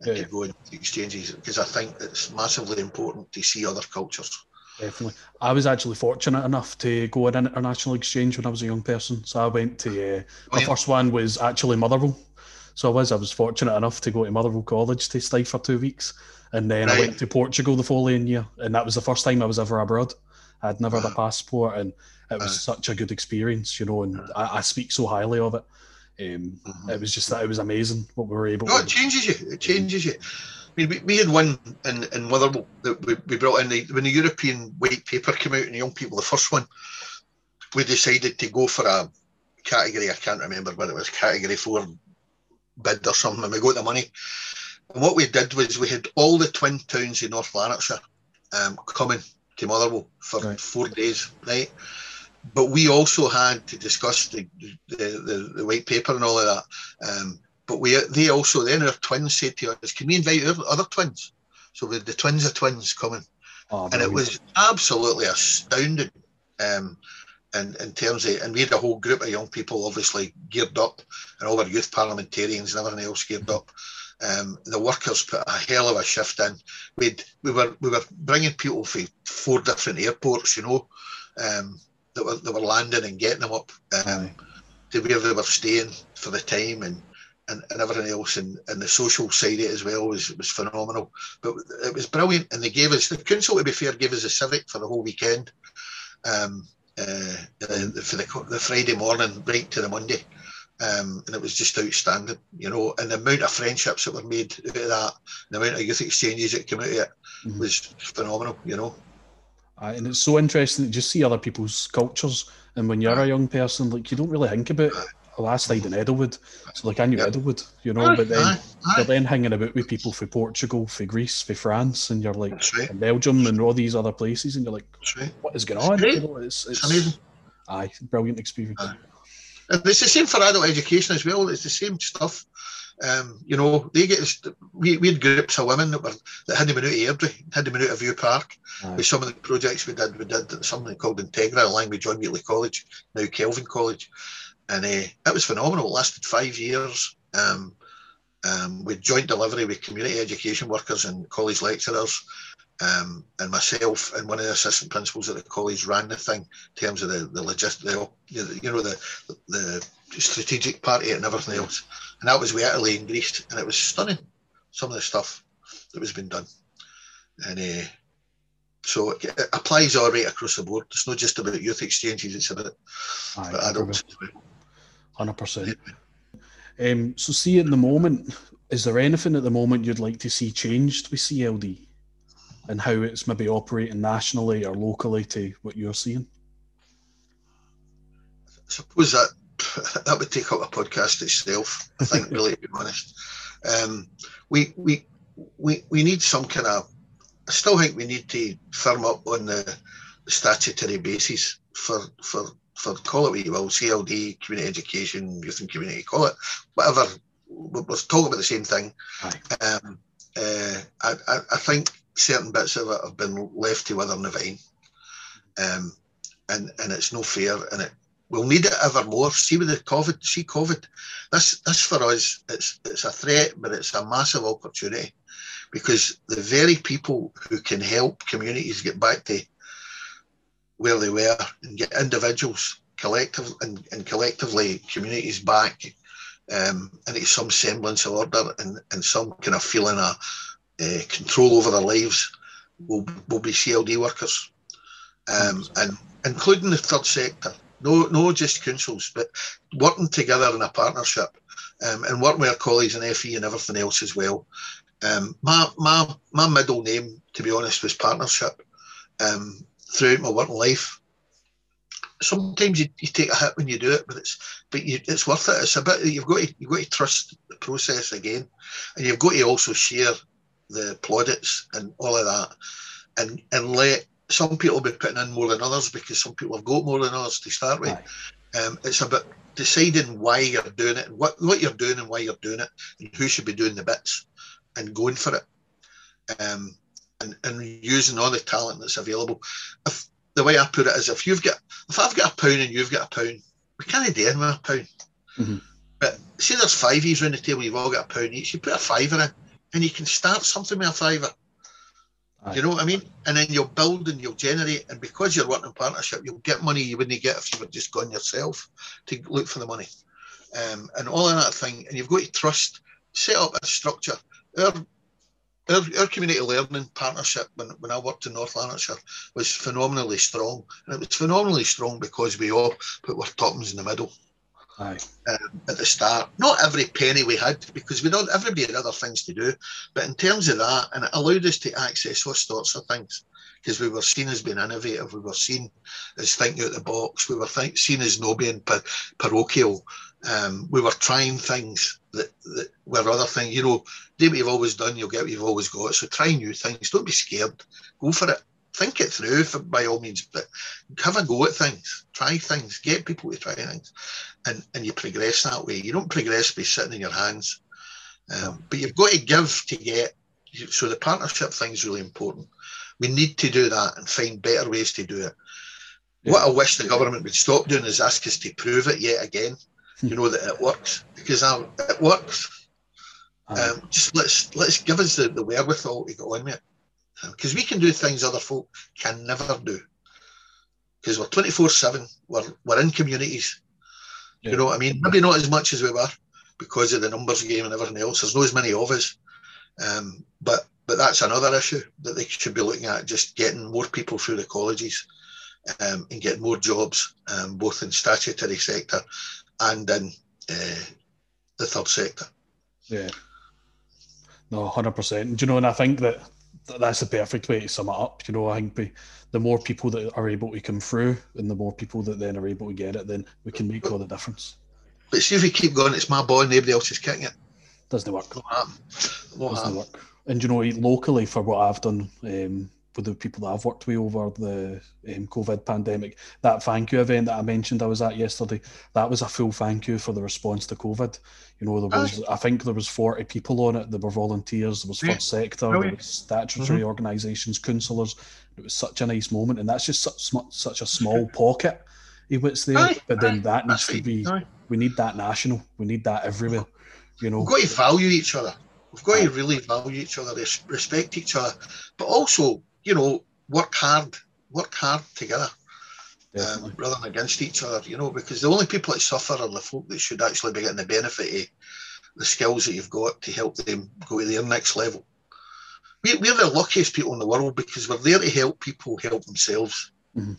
[SPEAKER 2] and yeah. could go into exchanges because I think it's massively important to see other cultures.
[SPEAKER 1] Definitely, I was actually fortunate enough to go on an international exchange when I was a young person. So I went to uh, my oh, yeah. first one was actually Motherwell. So I was I was fortunate enough to go to Motherwell College to stay for two weeks, and then right. I went to Portugal the following year, and that was the first time I was ever abroad. I'd never had a passport, and it was such a good experience, you know. And I, I speak so highly of it. Um, mm-hmm. It was just that it was amazing what we were able.
[SPEAKER 2] No, to... it changes you. It changes you. I mean, we, we had one in, in Motherwell that we, we brought in the, when the European white paper came out and the young people, the first one, we decided to go for a category. I can't remember what it was, category four bid or something. And we got the money. And what we did was we had all the twin towns in North Lanarkshire um, coming to Motherwell for right. four days, right? But we also had to discuss the the, the, the white paper and all of that. Um, but we they also then our twins said to us, "Can we invite other twins?" So we had the twins of twins coming, oh, and it was absolutely astounding. Um, in, in terms of, and we had a whole group of young people obviously geared up, and all our youth parliamentarians and everything else geared up. Um, the workers put a hell of a shift in. we we were we were bringing people from four different airports, you know, um, that were that were landing and getting them up um, to where they were staying for the time and. And, and everything else and, and the social side of it as well was was phenomenal. But it was brilliant, and they gave us the council. To be fair, gave us a civic for the whole weekend. Um, uh, for the, the Friday morning right to the Monday. Um, and it was just outstanding, you know. And the amount of friendships that were made out of that, the amount of youth exchanges that came out of it mm-hmm. was phenomenal, you know.
[SPEAKER 1] Uh, and it's so interesting to just see other people's cultures. And when you're a young person, like you don't really think about last night in Eddlewood. So like I knew yep. Eddlewood, you know, aye, but then aye, aye. you're then hanging about with people from Portugal, from Greece, from France, and you're like right. Belgium and all these other places, and you're like, right. what is going on? You know, it's, it's, it's, amazing. Aye, brilliant experience.
[SPEAKER 2] And it's the same for adult education as well. It's the same stuff. Um, you know, they get we, we had groups of women that were that had been out of Airdrie, had been out of View Park. Aye. With some of the projects we did, we did something called Integra, along with John Wheatley College, now Kelvin College and uh, it was phenomenal. It lasted five years. Um, um, with joint delivery with community education workers and college lecturers, um, and myself and one of the assistant principals at the college ran the thing in terms of the the logistic, you know, the the strategic party and everything else. And that was with Italy and Greece, and it was stunning. Some of the stuff that was being done, and uh, so it, applies all right across the board. It's not just about youth exchanges; it's about, Aye, about adults as well
[SPEAKER 1] hundred percent. Um, so, see at the moment, is there anything at the moment you'd like to see changed with CLD, and how it's maybe operating nationally or locally to what you're seeing?
[SPEAKER 2] I suppose that that would take up a podcast itself. I think, really, to be honest, um, we we we we need some kind of. I still think we need to firm up on the statutory basis for for for call it what you will, CLD, community education, youth and community, call it whatever. We're, talking about the same thing. Um, uh, I, I, I, think certain bits of it have been left to wither in the vine, um, and and it's no fair, and it we'll need it ever more. See with the COVID, see COVID, this this for us, it's it's a threat, but it's a massive opportunity, because the very people who can help communities get back to where they were and get individuals collective and, and collectively communities back um, into some semblance of order and, and some kind of feeling of uh, control over their lives will, will be CLD workers um, and including the third sector. No, no, just councils, but working together in a partnership um, and working with our colleagues in FE and everything else as well. Um, my, my, my middle name, to be honest, was partnership. Um, throughout my working life. Sometimes you, you take a hit when you do it, but it's but you, it's worth it. It's a bit you've got to you've got to trust the process again, and you've got to also share the plaudits and all of that, and and let some people be putting in more than others because some people have got more than others to start with. Um, it's about deciding why you're doing it, and what what you're doing, and why you're doing it, and who should be doing the bits, and going for it. Um, and, and using all the talent that's available. If the way I put it is, if you've got, if I've got a pound and you've got a pound, we can't do anything with a pound. Mm-hmm. But see, there's five e's around the table. You've all got a pound each. You put a fiver in, and you can start something with a fiver. Aye. You know what I mean? And then you'll build and you'll generate, and because you're working in partnership, you'll get money you wouldn't get if you were just going yourself to look for the money, um, and all of that thing. And you've got to trust, set up a structure. Our our, our community learning partnership when, when I worked in North Lanarkshire was phenomenally strong. And it was phenomenally strong because we all put our tuppence in the middle.
[SPEAKER 1] Aye.
[SPEAKER 2] Um, at the start, not every penny we had because we don't. Everybody had other things to do, but in terms of that, and it allowed us to access all sorts of things because we were seen as being innovative, we were seen as thinking out the box, we were think, seen as not being par- parochial. Um, we were trying things that, that were other things. You know, do what you've always done, you'll get what you've always got. So try new things. Don't be scared. Go for it. Think it through for, by all means, but have a go at things. Try things. Get people to try things, and and you progress that way. You don't progress by sitting in your hands, um, but you've got to give to get. So the partnership thing is really important. We need to do that and find better ways to do it.
[SPEAKER 1] Yeah.
[SPEAKER 2] What I wish the government would stop doing is ask us to prove it yet again. you know that it works because um, it works. Um, just let's let's give us the, the wherewithal to go on with it because we can do things other folk can never do because we're 24 7 we're, we're in communities
[SPEAKER 1] Yeah.
[SPEAKER 2] you know what i mean maybe not as much as we were because of the numbers game and everything else there's not as many of us um, but but that's another issue that they should be looking at just getting more people through the colleges um, and getting more jobs um, both in statutory sector and in uh, the third sector
[SPEAKER 1] Yeah. No, hundred percent. Do you know? And I think that th- that's the perfect way to sum it up. You know, I think we, the more people that are able to come through, and the more people that then are able to get it, then we can make all the difference.
[SPEAKER 2] but see if we keep going it's my ball and nobody else is kicking it
[SPEAKER 1] Doesn't work. Doesn't work. And you know, locally for what I've done um, with the people that I've worked with over the um, COVID pandemic, that thank you event that I mentioned I was at yesterday, that was a full thank you for the response to COVID. You know, there was I think there was forty people on it. There were volunteers. There was first sector. There was statutory organisations, councillors. It was such a nice moment, and that's just such such a small pocket of what's there.
[SPEAKER 2] Aye,
[SPEAKER 1] but then
[SPEAKER 2] aye,
[SPEAKER 1] that needs to be.
[SPEAKER 2] Aye.
[SPEAKER 1] We need that national. We need that everywhere. You know.
[SPEAKER 2] We've got to value each other. We've got to really value each other, respect each other, but also, you know, work hard, work hard together um, rather than against each other. You know, because the only people that suffer are the folk that should actually be getting the benefit of the skills that you've got to help them go to their next level. We, we're the luckiest people in the world because we're there to help people help themselves.
[SPEAKER 1] Mhm.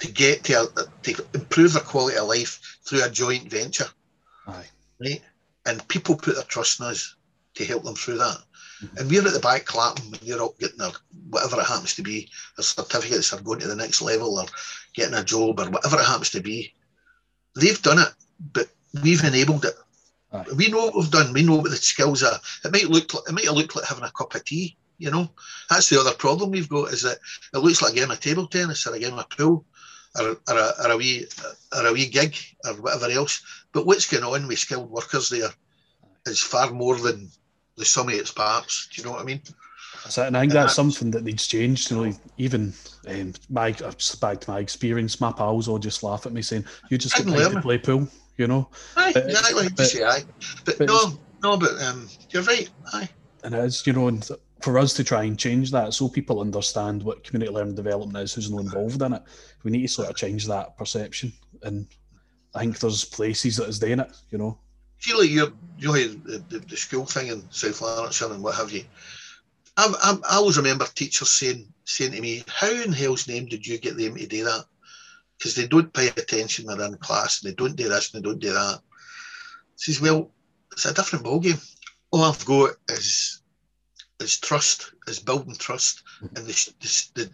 [SPEAKER 2] To get to, a, to improve their quality of life through a joint venture
[SPEAKER 1] Aye.
[SPEAKER 2] right? And people put their trust in us to help them through that. And we're at the back clapping when you're up getting their whatever it happens to be, their certificates or going to the next level or getting a job or whatever it happens to be. They've done it, but we've enabled it. We know what we've done. We know what the skills are. It might look like it might look like having a cup of tea. You know, that's the other problem we've got is that it looks like a game of table tennis or a game of pool or, or, a, or a wee or a wee gig or whatever else. But what's going on with skilled workers there is far more than the sum of its parts. Do you know what I mean?
[SPEAKER 1] That's it, and I think
[SPEAKER 2] And
[SPEAKER 1] that's
[SPEAKER 2] that's-
[SPEAKER 1] something that needs changed. You know, even um, my back to my experience, my pals all just laugh at me saying, "You just get paid to play pool," you know.
[SPEAKER 2] Aye,
[SPEAKER 1] But-
[SPEAKER 2] exactly.
[SPEAKER 1] but-
[SPEAKER 2] say aye. But,
[SPEAKER 1] but
[SPEAKER 2] no, no, but um, you're right. Aye.
[SPEAKER 1] And it is, you know, and for us to try and change that, so people understand what community learning development is, who's involved in it, we need to sort of change that perception. And I think there's places that is doing it, you know.
[SPEAKER 2] Feel like you're, you know, the, the, the school thing in South Lanarkshire and what have you. I, I, I always remember teachers saying saying to me, "How in hell's name did you get them to do that? Because they don't pay attention when they're in class, and they don't do this and they don't do that." Says, "Well, it's a different ballgame. All I've got is is trust, is building trust, and the the, the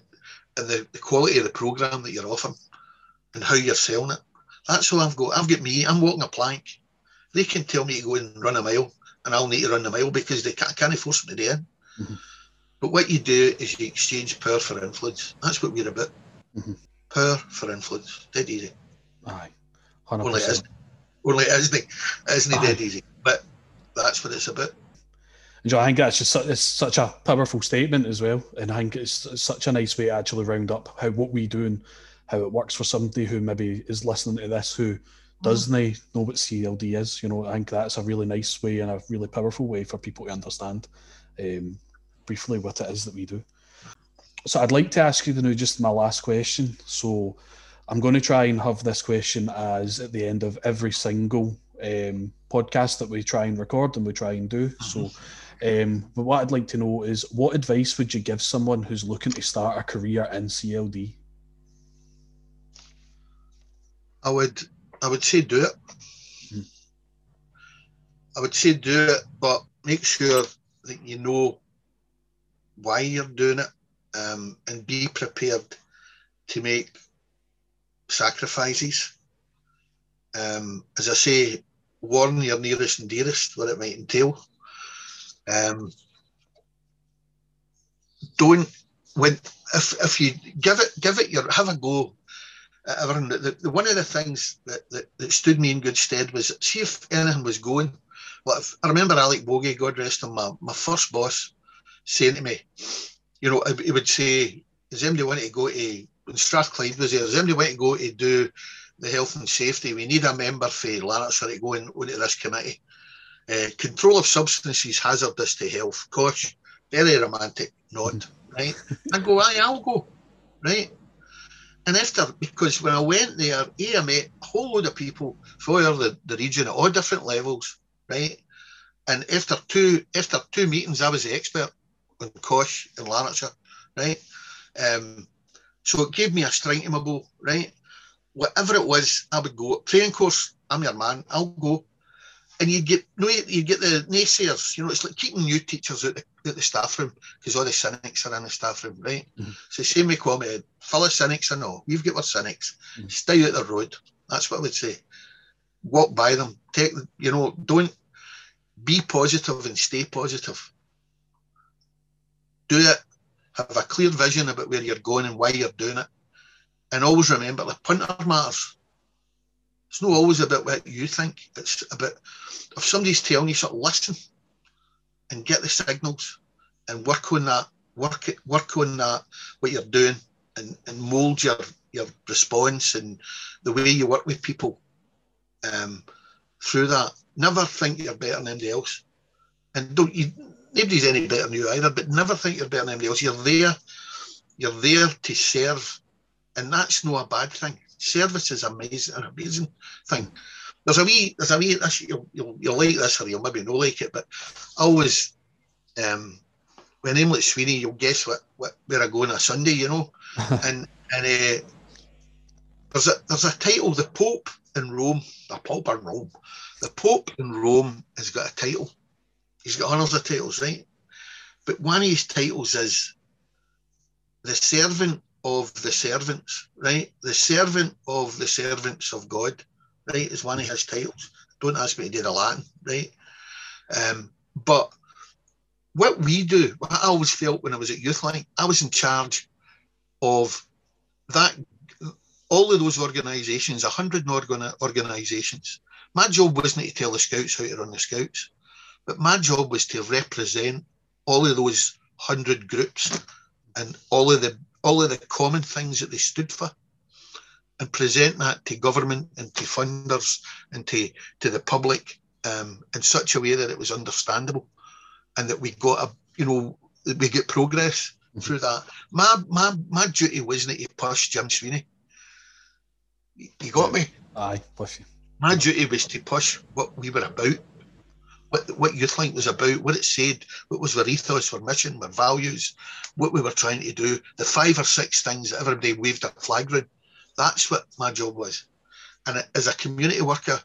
[SPEAKER 2] and the, the quality of the program that you're offering, and how you're selling it. That's all I've got. I've got me. I'm walking a plank." They can tell me to go and run a mile and I'll need to run the mile because they can't, can't force them to do it.
[SPEAKER 1] Mhm.
[SPEAKER 2] But what you do is you exchange power for influence. That's what we're about.
[SPEAKER 1] Mhm.
[SPEAKER 2] Power for influence. Dead easy.
[SPEAKER 1] Aye, 100%.
[SPEAKER 2] it isn't. Only it isn't. Isn't it dead easy? But that's what it's about.
[SPEAKER 1] And, I think that's just su- it's such a powerful statement as well, and I think it's, it's such a nice way to actually round up how what we do and how it works for somebody who maybe is listening to this who doesn't know what CLD is. You know, I think that's a really nice way and a really powerful way for people to understand um, briefly what it is that we do. So I'd like to ask you to know just my last question. So I'm going to try and have this question as at the end of every single um, podcast that we try and record and we try and do. So Um, but what I'd like to know is what advice would you give someone who's looking to start a career in CLD?
[SPEAKER 2] I would I would say do it. Hmm. I would say do it, but make sure that you know why you're doing it um, and be prepared to make sacrifices. Um, as I say, warn your nearest and dearest what it might entail. Um, don't when if if you give it give it your have a go everything. The, the, one of the things that, that, that, stood me in good stead was see if anything was going. Well, if, I remember Alec Bogie, God rest him, my, my first boss, saying to me, you know, he would say, "Does anybody want to go to?" When Strathclyde was there, does anybody want to go to do the health and safety? We need a member for Lanarkshire to go in, into this committee. Uh, control of substances hazardous to health. Gosh, very romantic. Not right. I go, aye, I'll go. Right. And after, because when I went there, I met a whole load of people for the, the region at all different levels, right? And after two after two meetings, I was the expert on COSHH in Lanarkshire, right? Um, so it gave me a strength in my bow, right? Whatever it was, I would go. Training course, I'm your man. I'll go and you'd get no, you'd get the naysayers. You know, it's like keeping new teachers out the, out the staff room because all the cynics are in the staff room, right? Mm-hmm. So same with Quamhead, full of cynics and all. We've got our cynics. Mm-hmm. Stay out the road. That's what I would say. Walk by them. Take you know, don't be positive and stay positive. Do it. Have a clear vision about where you're going and why you're doing it. And always remember the punter matters. It's not always about what you think. It's about if somebody's telling you something, listen and get the signals and work on that. Work it, work on that what you're doing and, and mold your your response and the way you work with people um, through that. Never think you're better than anybody else, and don't you. Nobody's any better than you either, but never think you're better than anybody else. You're there. You're there to serve, and that's not a bad thing service is amazing, an amazing thing. There's a wee, there's a wee, this, you'll, you'll, you'll like this or you'll maybe not like it, but I always, um, when I'm like Sweeney, you'll guess what, what where I go on a Sunday, you know, and and uh, there's a there's a title, the Pope in Rome, the Pope in Rome, the Pope in Rome has got a title. He's got hundreds of titles, right? But one of his titles is the servant of the servants, right? The servant of the servants of God, right, is one of his titles. Don't ask me to do the Latin, right? Um, but what we do, what I always felt when I was at Youth Link, I was in charge of that, all of those organisations, 100 organ- organisations. My job wasn't to tell the scouts how to run the scouts, but my job was to represent all of those 100 groups and all of the all of the common things that they stood for and present that to government and to funders and to, to the public um, in such a way that it was understandable and that we got a you know we get progress mm-hmm. through that. My my my duty wasn't to push Jim Sweeney. You got me?
[SPEAKER 1] Aye, push you.
[SPEAKER 2] My duty was to push what we were about what, what Youth Link was about, what it said, what was our ethos, our mission, our values, what we were trying to do, the five or six things that everybody waved a flag around. That's what my job was. And as a community worker,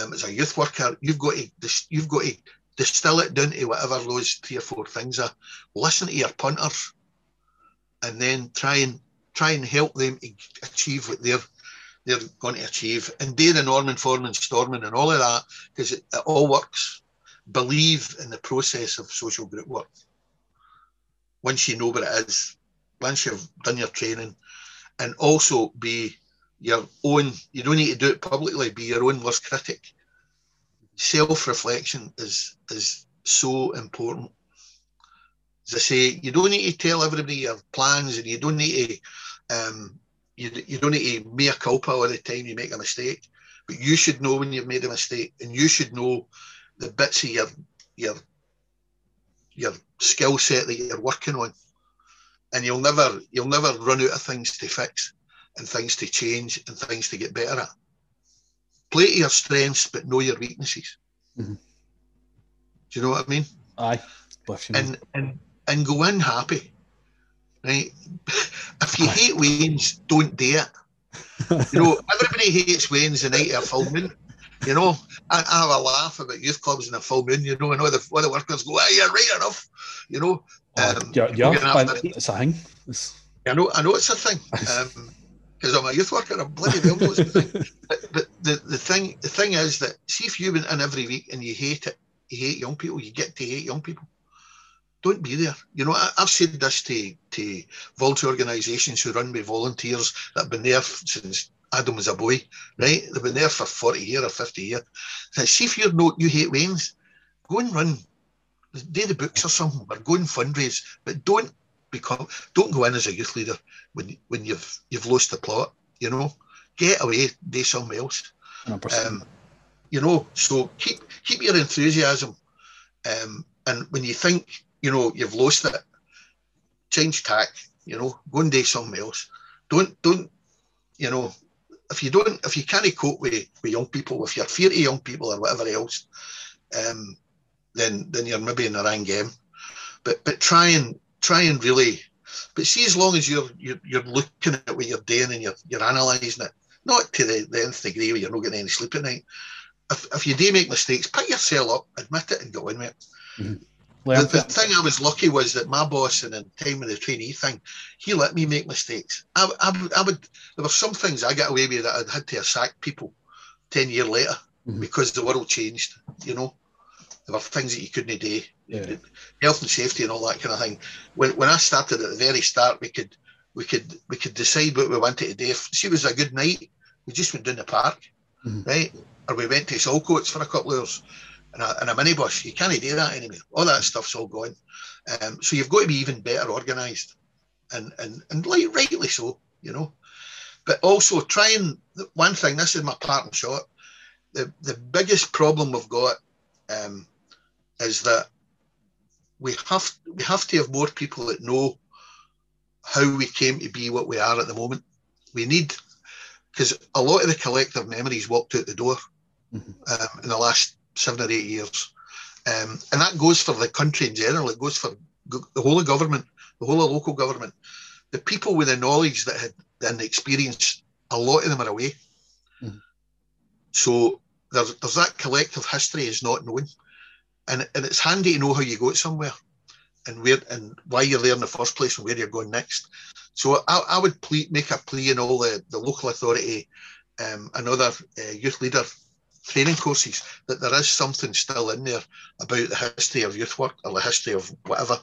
[SPEAKER 2] um, as a youth worker, you've got to you've got to distill it down to whatever those three or four things are. Listen to your punters, and then try and try and help them achieve what they're they're going to achieve, and do the norming forming, storming, and all of that because it, it all works believe in the process of social group work. Once you know what it is, once you've done your training, and also be your own, you don't need to do it publicly, be your own worst critic. Self reflection is, is so important. As I say, you don't need to tell everybody your plans and you don't need to um, you, you don't need to make a culpa all the time you make a mistake, but you should know when you've made a mistake and you should know the bits of your your your skill set that you're working on, and you'll never you'll never run out of things to fix and things to change and things to get better at. Play to your strengths, but know your weaknesses. Mm-hmm. Do you know what I mean?
[SPEAKER 1] Aye.
[SPEAKER 2] and, and and go in happy. Right? If you hate weans, don't do it. You know, everybody hates weans the night of moon. You know, I, I, have a laugh about youth clubs in a full moon, you know, and all the, all the workers go, ah, you're right enough, you know.
[SPEAKER 1] Oh, um, yeah, yeah it's a thing. It's...
[SPEAKER 2] I know, I know it's a thing. because um, I'm a youth worker, I'm bloody well know it's a thing. But, but the, the thing the thing is that see if you went in every week and you hate it, you hate young people, you get to hate young people don't be there. You know, I, have said this to to volunteer organisations who run with volunteers that have been there since Adam was a boy, right? They've been there for 40 years or 50 years. So see if you're not, you hate weans, go and run, do the books or something, or go and fundraise, but don't become, don't go in as a youth leader when when you've you've lost the plot. You know, get away, do something else. Um, you know, so keep keep your enthusiasm. Um, and when you think you know, you've lost it. Change tack, you know, go and do something else. Don't, don't, you know, if you don't, if you can't cope with, with young people, if you're fear of young people or whatever else, um, then then you're maybe in the wrong game. But but try and try and really, but see as long as you're you're, you're looking at what you're doing and you're you're analysing it, not to the, the nth degree where you're not getting any sleep at night. If, if you do make mistakes, pick yourself up, admit it, and go in with it. Mm-hmm. The, the, thing I was lucky was that my boss in the time of the trainee thing, he let me make mistakes. I, I, I would there were some things I got away with that I'd had to sack people ten years later mm-hmm. because the world changed. You know, there were things that you couldn't do, yeah. health and safety and all that kind of thing. When when I started at the very start, we could we could we could decide what we wanted to do. If she was a good night, we just went down the park, mm-hmm. right, or we went to Saltcoats for a couple of hours and a, and a minibus. You can't do that anymore. All that stuff's all gone. Um, so you've got to be even better organised, and and and like rightly so, you know. But also try and one thing. This is my parting shot. The the biggest problem we've got um, is that we have we have to have more people that know how we came to be what we are at the moment. We need because a lot of the collective memories walked out the door mm-hmm. um, in the last seven or eight years. Um, and that goes for the country in general. It goes for the whole of government, the whole of local government. The people with the knowledge that had and the experience, a lot of them are away. Mm. So there's, there's that collective history is not known. And, and it's handy to know how you go somewhere and where and why you're there in the first place and where you're going next. So I, I would plea, make a plea in all the, the local authority, um, another uh, youth leader training courses that there is something still in there about the history of youth work or the history of whatever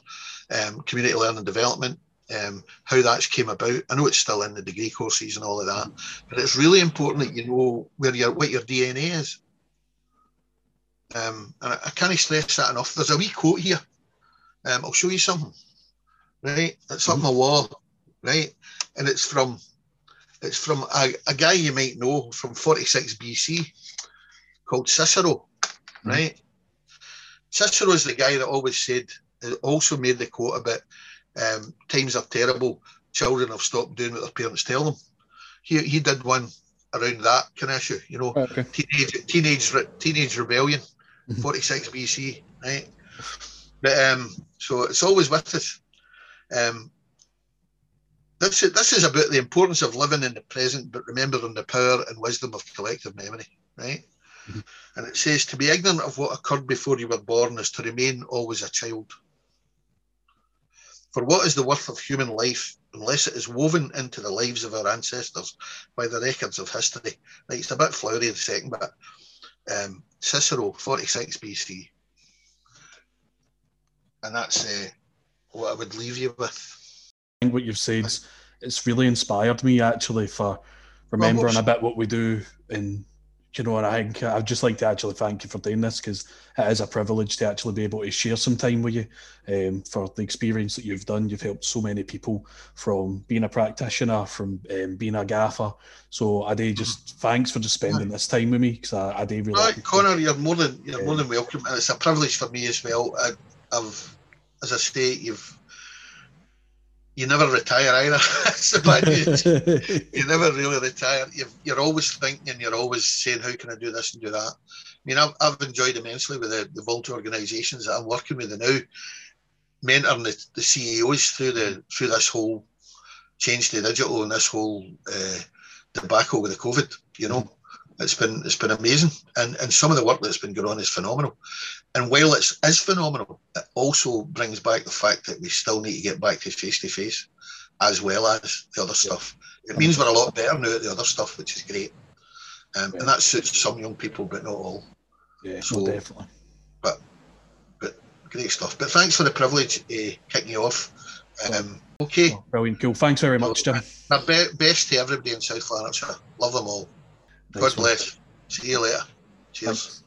[SPEAKER 2] um, community learning development um, how that's came about. I know it's still in the degree courses and all of that but it's really important that you know where your what your dna is. Um, and I, I, can't stress that enough. There's a wee quote here. Um, i'll show you something. Right? It's up on the wall. Right? And it's from it's from a, a guy you might know from 46 bc called Cicero, mm. right? Cicero is the guy that always said, also made the quote about um, times are terrible, children have stopped doing what their parents tell them. He, he did one around that kind of issue, you know, okay. teenage teenage teenage rebellion, mm-hmm. 46 BC, right? But um, so it's always with us. Um, this is, this is about the importance of living in the present, but remembering the power and wisdom of collective memory, right? And it says, to be ignorant of what occurred before you were born is to remain always a child. For what is the worth of human life unless it is woven into the lives of our ancestors by the records of history? Like it's a bit flowery the second bit. Um, Cicero, 46 BC. And that's uh, what I would leave you with.
[SPEAKER 1] I think what you've said, it's really inspired me actually for remembering well, a bit what we do in you know, and I think I'd just like to actually thank you for doing this because it is a privilege to actually be able to share some time with you um, for the experience that you've done. You've helped so many people from being a practitioner, from um, being a gaffer. So I do just thanks for just spending this time with me because I, I do really.
[SPEAKER 2] Right, Connor, you're more than you're um, more than welcome, and it's a privilege for me as well. I, I've, as I say, you've you never retire either. you never really retire. you are always thinking and you're always saying, how can I do this and do that? I mean, I've, I've enjoyed immensely with the, the organisations that I'm working with now. mentoring the, the CEOs through the through this whole change to digital and this whole uh, debacle with the COVID. You know, it's been it's been amazing, and and some of the work that's been going on is phenomenal. And while it's is phenomenal, it also brings back the fact that we still need to get back to face to face, as well as the other stuff. It means we're a lot better now at the other stuff, which is great. Um, yeah. And that suits some young people, but not all.
[SPEAKER 1] Yeah, so definitely.
[SPEAKER 2] But but great stuff. But thanks for the privilege uh, kicking you off. Um, okay. Oh,
[SPEAKER 1] brilliant, cool. Thanks very much, Jim.
[SPEAKER 2] My be- best to everybody in South Lanarkshire. Love them all. God bless. See you later. Cheers. Thanks.